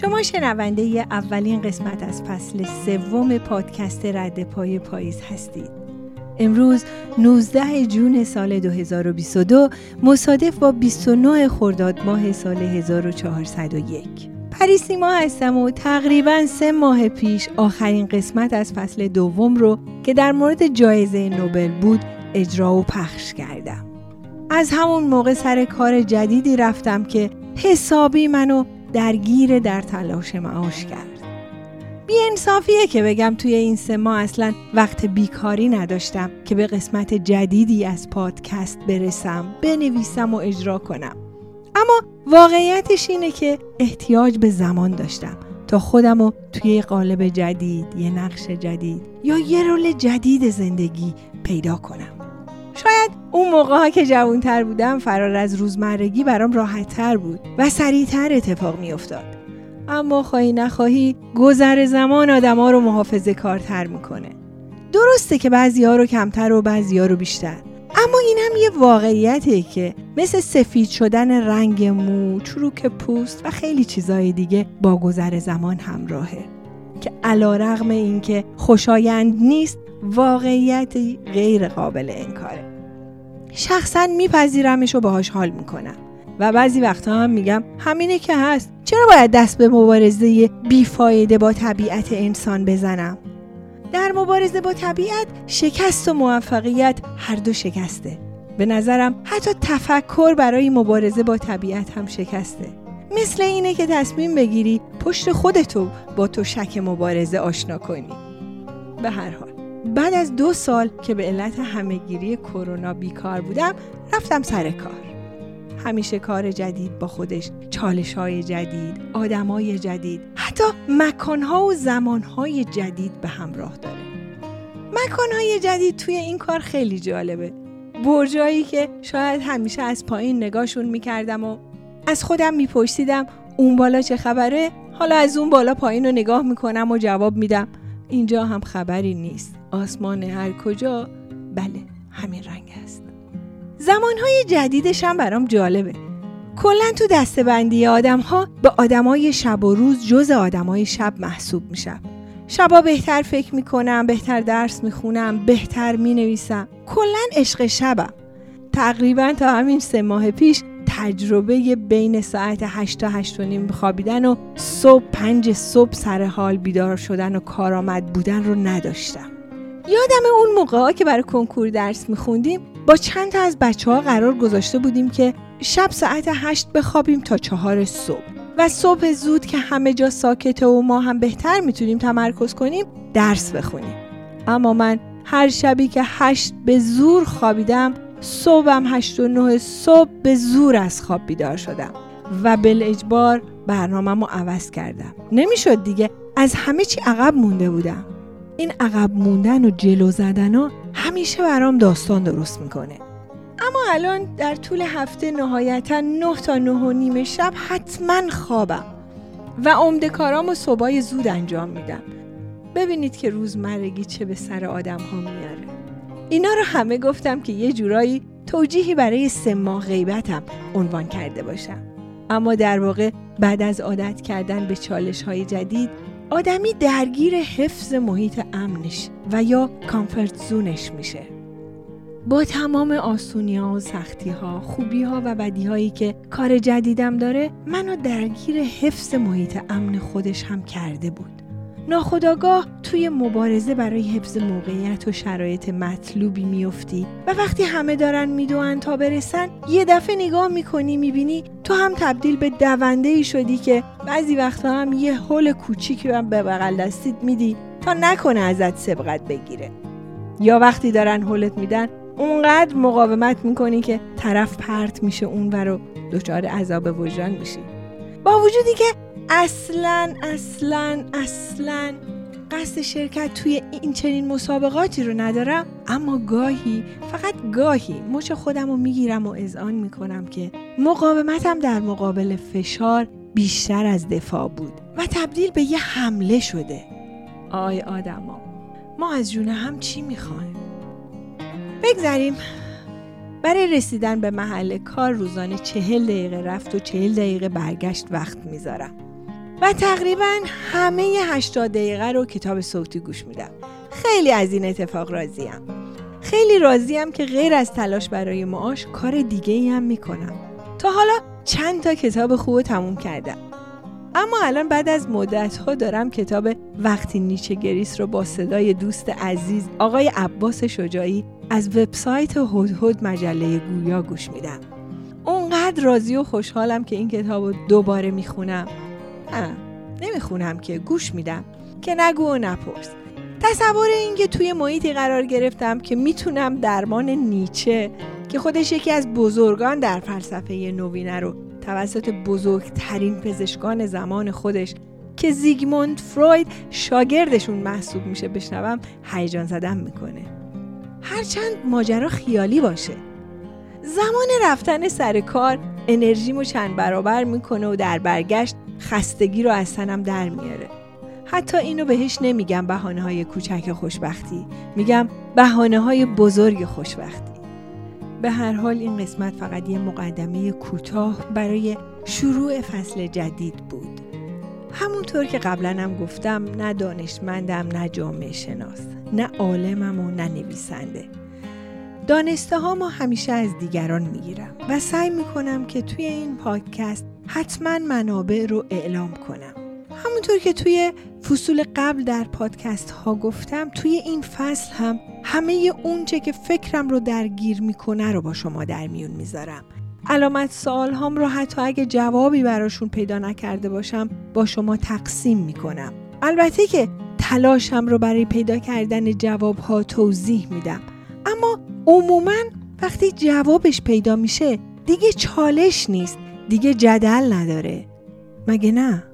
شما شنونده اولین قسمت از فصل سوم پادکست رد پای پاییز هستید. امروز 19 جون سال 2022 مصادف با 29 خرداد ماه سال 1401 پریسیما هستم و تقریبا سه ماه پیش آخرین قسمت از فصل دوم رو که در مورد جایزه نوبل بود اجرا و پخش کردم. از همون موقع سر کار جدیدی رفتم که حسابی منو درگیر در تلاش معاش کرد. بی انصافیه که بگم توی این سه ماه اصلا وقت بیکاری نداشتم که به قسمت جدیدی از پادکست برسم بنویسم و اجرا کنم اما واقعیتش اینه که احتیاج به زمان داشتم تا خودم رو توی قالب جدید یه نقش جدید یا یه رول جدید زندگی پیدا کنم شاید اون موقع ها که جوانتر بودم فرار از روزمرگی برام راحتتر بود و سریعتر اتفاق می افتاد. اما خواهی نخواهی گذر زمان آدما رو محافظه کارتر می‌کنه. درسته که بعضی ها رو کمتر و بعضی ها رو بیشتر. اما این هم یه واقعیته که مثل سفید شدن رنگ مو، چروک پوست و خیلی چیزای دیگه با گذر زمان همراهه. که علا رغم این که خوشایند نیست واقعیتی غیر قابل انکاره شخصا میپذیرمش و باهاش حال می‌کنم. و بعضی وقتها هم میگم همینه که هست. چرا باید دست به مبارزه بیفایده با طبیعت انسان بزنم؟ در مبارزه با طبیعت شکست و موفقیت هر دو شکسته. به نظرم حتی تفکر برای مبارزه با طبیعت هم شکسته. مثل اینه که تصمیم بگیری پشت خودتو با تو شک مبارزه آشنا کنی. به هر حال. بعد از دو سال که به علت همهگیری کرونا بیکار بودم رفتم سر کار. همیشه کار جدید با خودش چالش های جدید آدم های جدید حتی مکان ها و زمان های جدید به همراه داره. مکان های جدید توی این کار خیلی جالبه. برجایی که شاید همیشه از پایین نگاهشون می‌کردم و از خودم میپرسیدم اون بالا چه خبره؟ حالا از اون بالا پایین رو نگاه می‌کنم و جواب میدم. اینجا هم خبری نیست. آسمان هر کجا بله همین رنگ است. زمانهای جدیدش هم برام جالبه. کلا تو دستبندی آدم ها به آدمای شب و روز جز آدمای شب محسوب میشم. شبا بهتر فکر می‌کنم بهتر درس می‌خونم بهتر می‌نویسم. کلا عشق شبم. تقریبا تا همین سه ماه پیش تجربه بین ساعت 8 تا 8 و نیم خوابیدن و صبح پنج صبح سر حال بیدار شدن و کارآمد بودن رو نداشتم. یادم اون موقع ها که برای کنکور درس میخوندیم با چند تا از بچه ها قرار گذاشته بودیم که شب ساعت هشت بخوابیم تا چهار صبح. و صبح زود که همه جا ساکته و ما هم بهتر می‌تونیم تمرکز کنیم درس بخونیم. اما من هر شبی که هشت به زور خوابیدم صبحم هشت و نه صبح به زور از خواب بیدار شدم و بل اجبار برنامه عوض کردم. نمی‌شد دیگه از همه چی عقب مونده بودم. این عقب موندن و جلو زدن ها همیشه برام داستان درست می‌کنه. اما الان در طول هفته نهایتا نه تا نه و نیم شب حتما خوابم و عمده کارام و صبحای زود انجام میدم. ببینید که روزمرگی چه به سر آدم ها میاره اینا رو همه گفتم که یه جورایی توجیهی برای سه ماه غیبتم عنوان کرده باشم. اما در واقع بعد از عادت کردن به چالش های جدید آدمی درگیر حفظ محیط امنش و یا کامفرت زونش میشه. با تمام آسونی ها و سختی ها خوبی ها و بدی هایی که کار جدیدم داره منو درگیر حفظ محیط امن خودش هم کرده بود. ناخداگاه توی مبارزه برای حفظ موقعیت و شرایط مطلوبی میفتی و وقتی همه دارن میدوان تا برسن یه دفعه نگاه می‌کنی می‌بینی تو هم تبدیل به دونده ای شدی که بعضی وقتا هم یه حل کوچیکی به بغل دستید میدی تا نکنه ازت سبقت بگیره. یا وقتی دارن حلت میدن اونقدر مقاومت می‌کنی که طرف پرت میشه اون رو دچار عذاب وجدان میشی. با وجودی که اصلا اصلا اصلا قصد شرکت توی این چنین مسابقاتی رو ندارم. اما گاهی فقط گاهی مچ خودم رو می‌گیرم و اذعان می‌کنم که مقاومتم در مقابل فشار بیشتر از دفاع بود و تبدیل به یه حمله شده. آی آدما ما از جون هم چی می‌خوایم؟ بگذریم. برای رسیدن به محل کار روزانه چهل دقیقه رفت و چهل دقیقه برگشت وقت می‌ذارم. و تقریبا همه 80 دقیقه رو کتاب صوتی گوش میدم. خیلی از این اتفاق راضیم. خیلی راضیم که غیر از تلاش برای معاش کار دیگه ای هم می‌کنم. تا حالا چند تا کتاب خوب تموم کردم. اما الان بعد از مدت ها دارم کتاب وقتی نیچه گریس رو با صدای دوست عزیز آقای عباس شجاعی از وبسایت هدهد مجله گویا گوش میدم. اونقدر راضی و خوشحالم که این کتاب رو دوباره می‌خونم. نه نمی‌خونم که گوش میدم. که نگو و نپرس. تصور اینکه توی محیطی قرار گرفتم که می‌تونم درمان نیچه که خودش یکی از بزرگان در فلسفه نوینه رو توسط بزرگترین پزشکان زمان خودش که زیگموند فروید شاگردشون محسوب میشه بشنوم هیجان زدم می‌کنه. هرچند ماجرا خیالی باشه. زمان رفتن سر کار انرژیمو چند برابر می‌کنه و در برگشت خستگی رو از تنم در میاره. حتی اینو بهش نمیگم بحانه های کوچک خوشبختی. میگم بحانه های بزرگ خوشبختی. به هر حال این قسمت فقط یه مقدمه کوتاه برای شروع فصل جدید بود. همونطور که قبلا هم گفتم نه دانشمندم نه جامعه شناس نه عالمم و نه نویسنده. دانسته ها ما همیشه از دیگران می‌گیرم و سعی می‌کنم که توی این پادکست حتما منابع رو اعلام کنم. همونطور که توی فصول قبل در پادکست ها گفتم توی این فصل هم همه اونچه که فکرم رو درگیر می‌کنه رو با شما در میون می‌ذارم. علامت سوال هم رو حتی اگه جوابی براشون پیدا نکرده باشم با شما تقسیم می‌کنم. البته که تلاشم رو برای پیدا کردن جواب ها توضیح میدم. اما عموما وقتی جوابش پیدا میشه دیگه چالش نیست دیگه جدل نداره مگه نه؟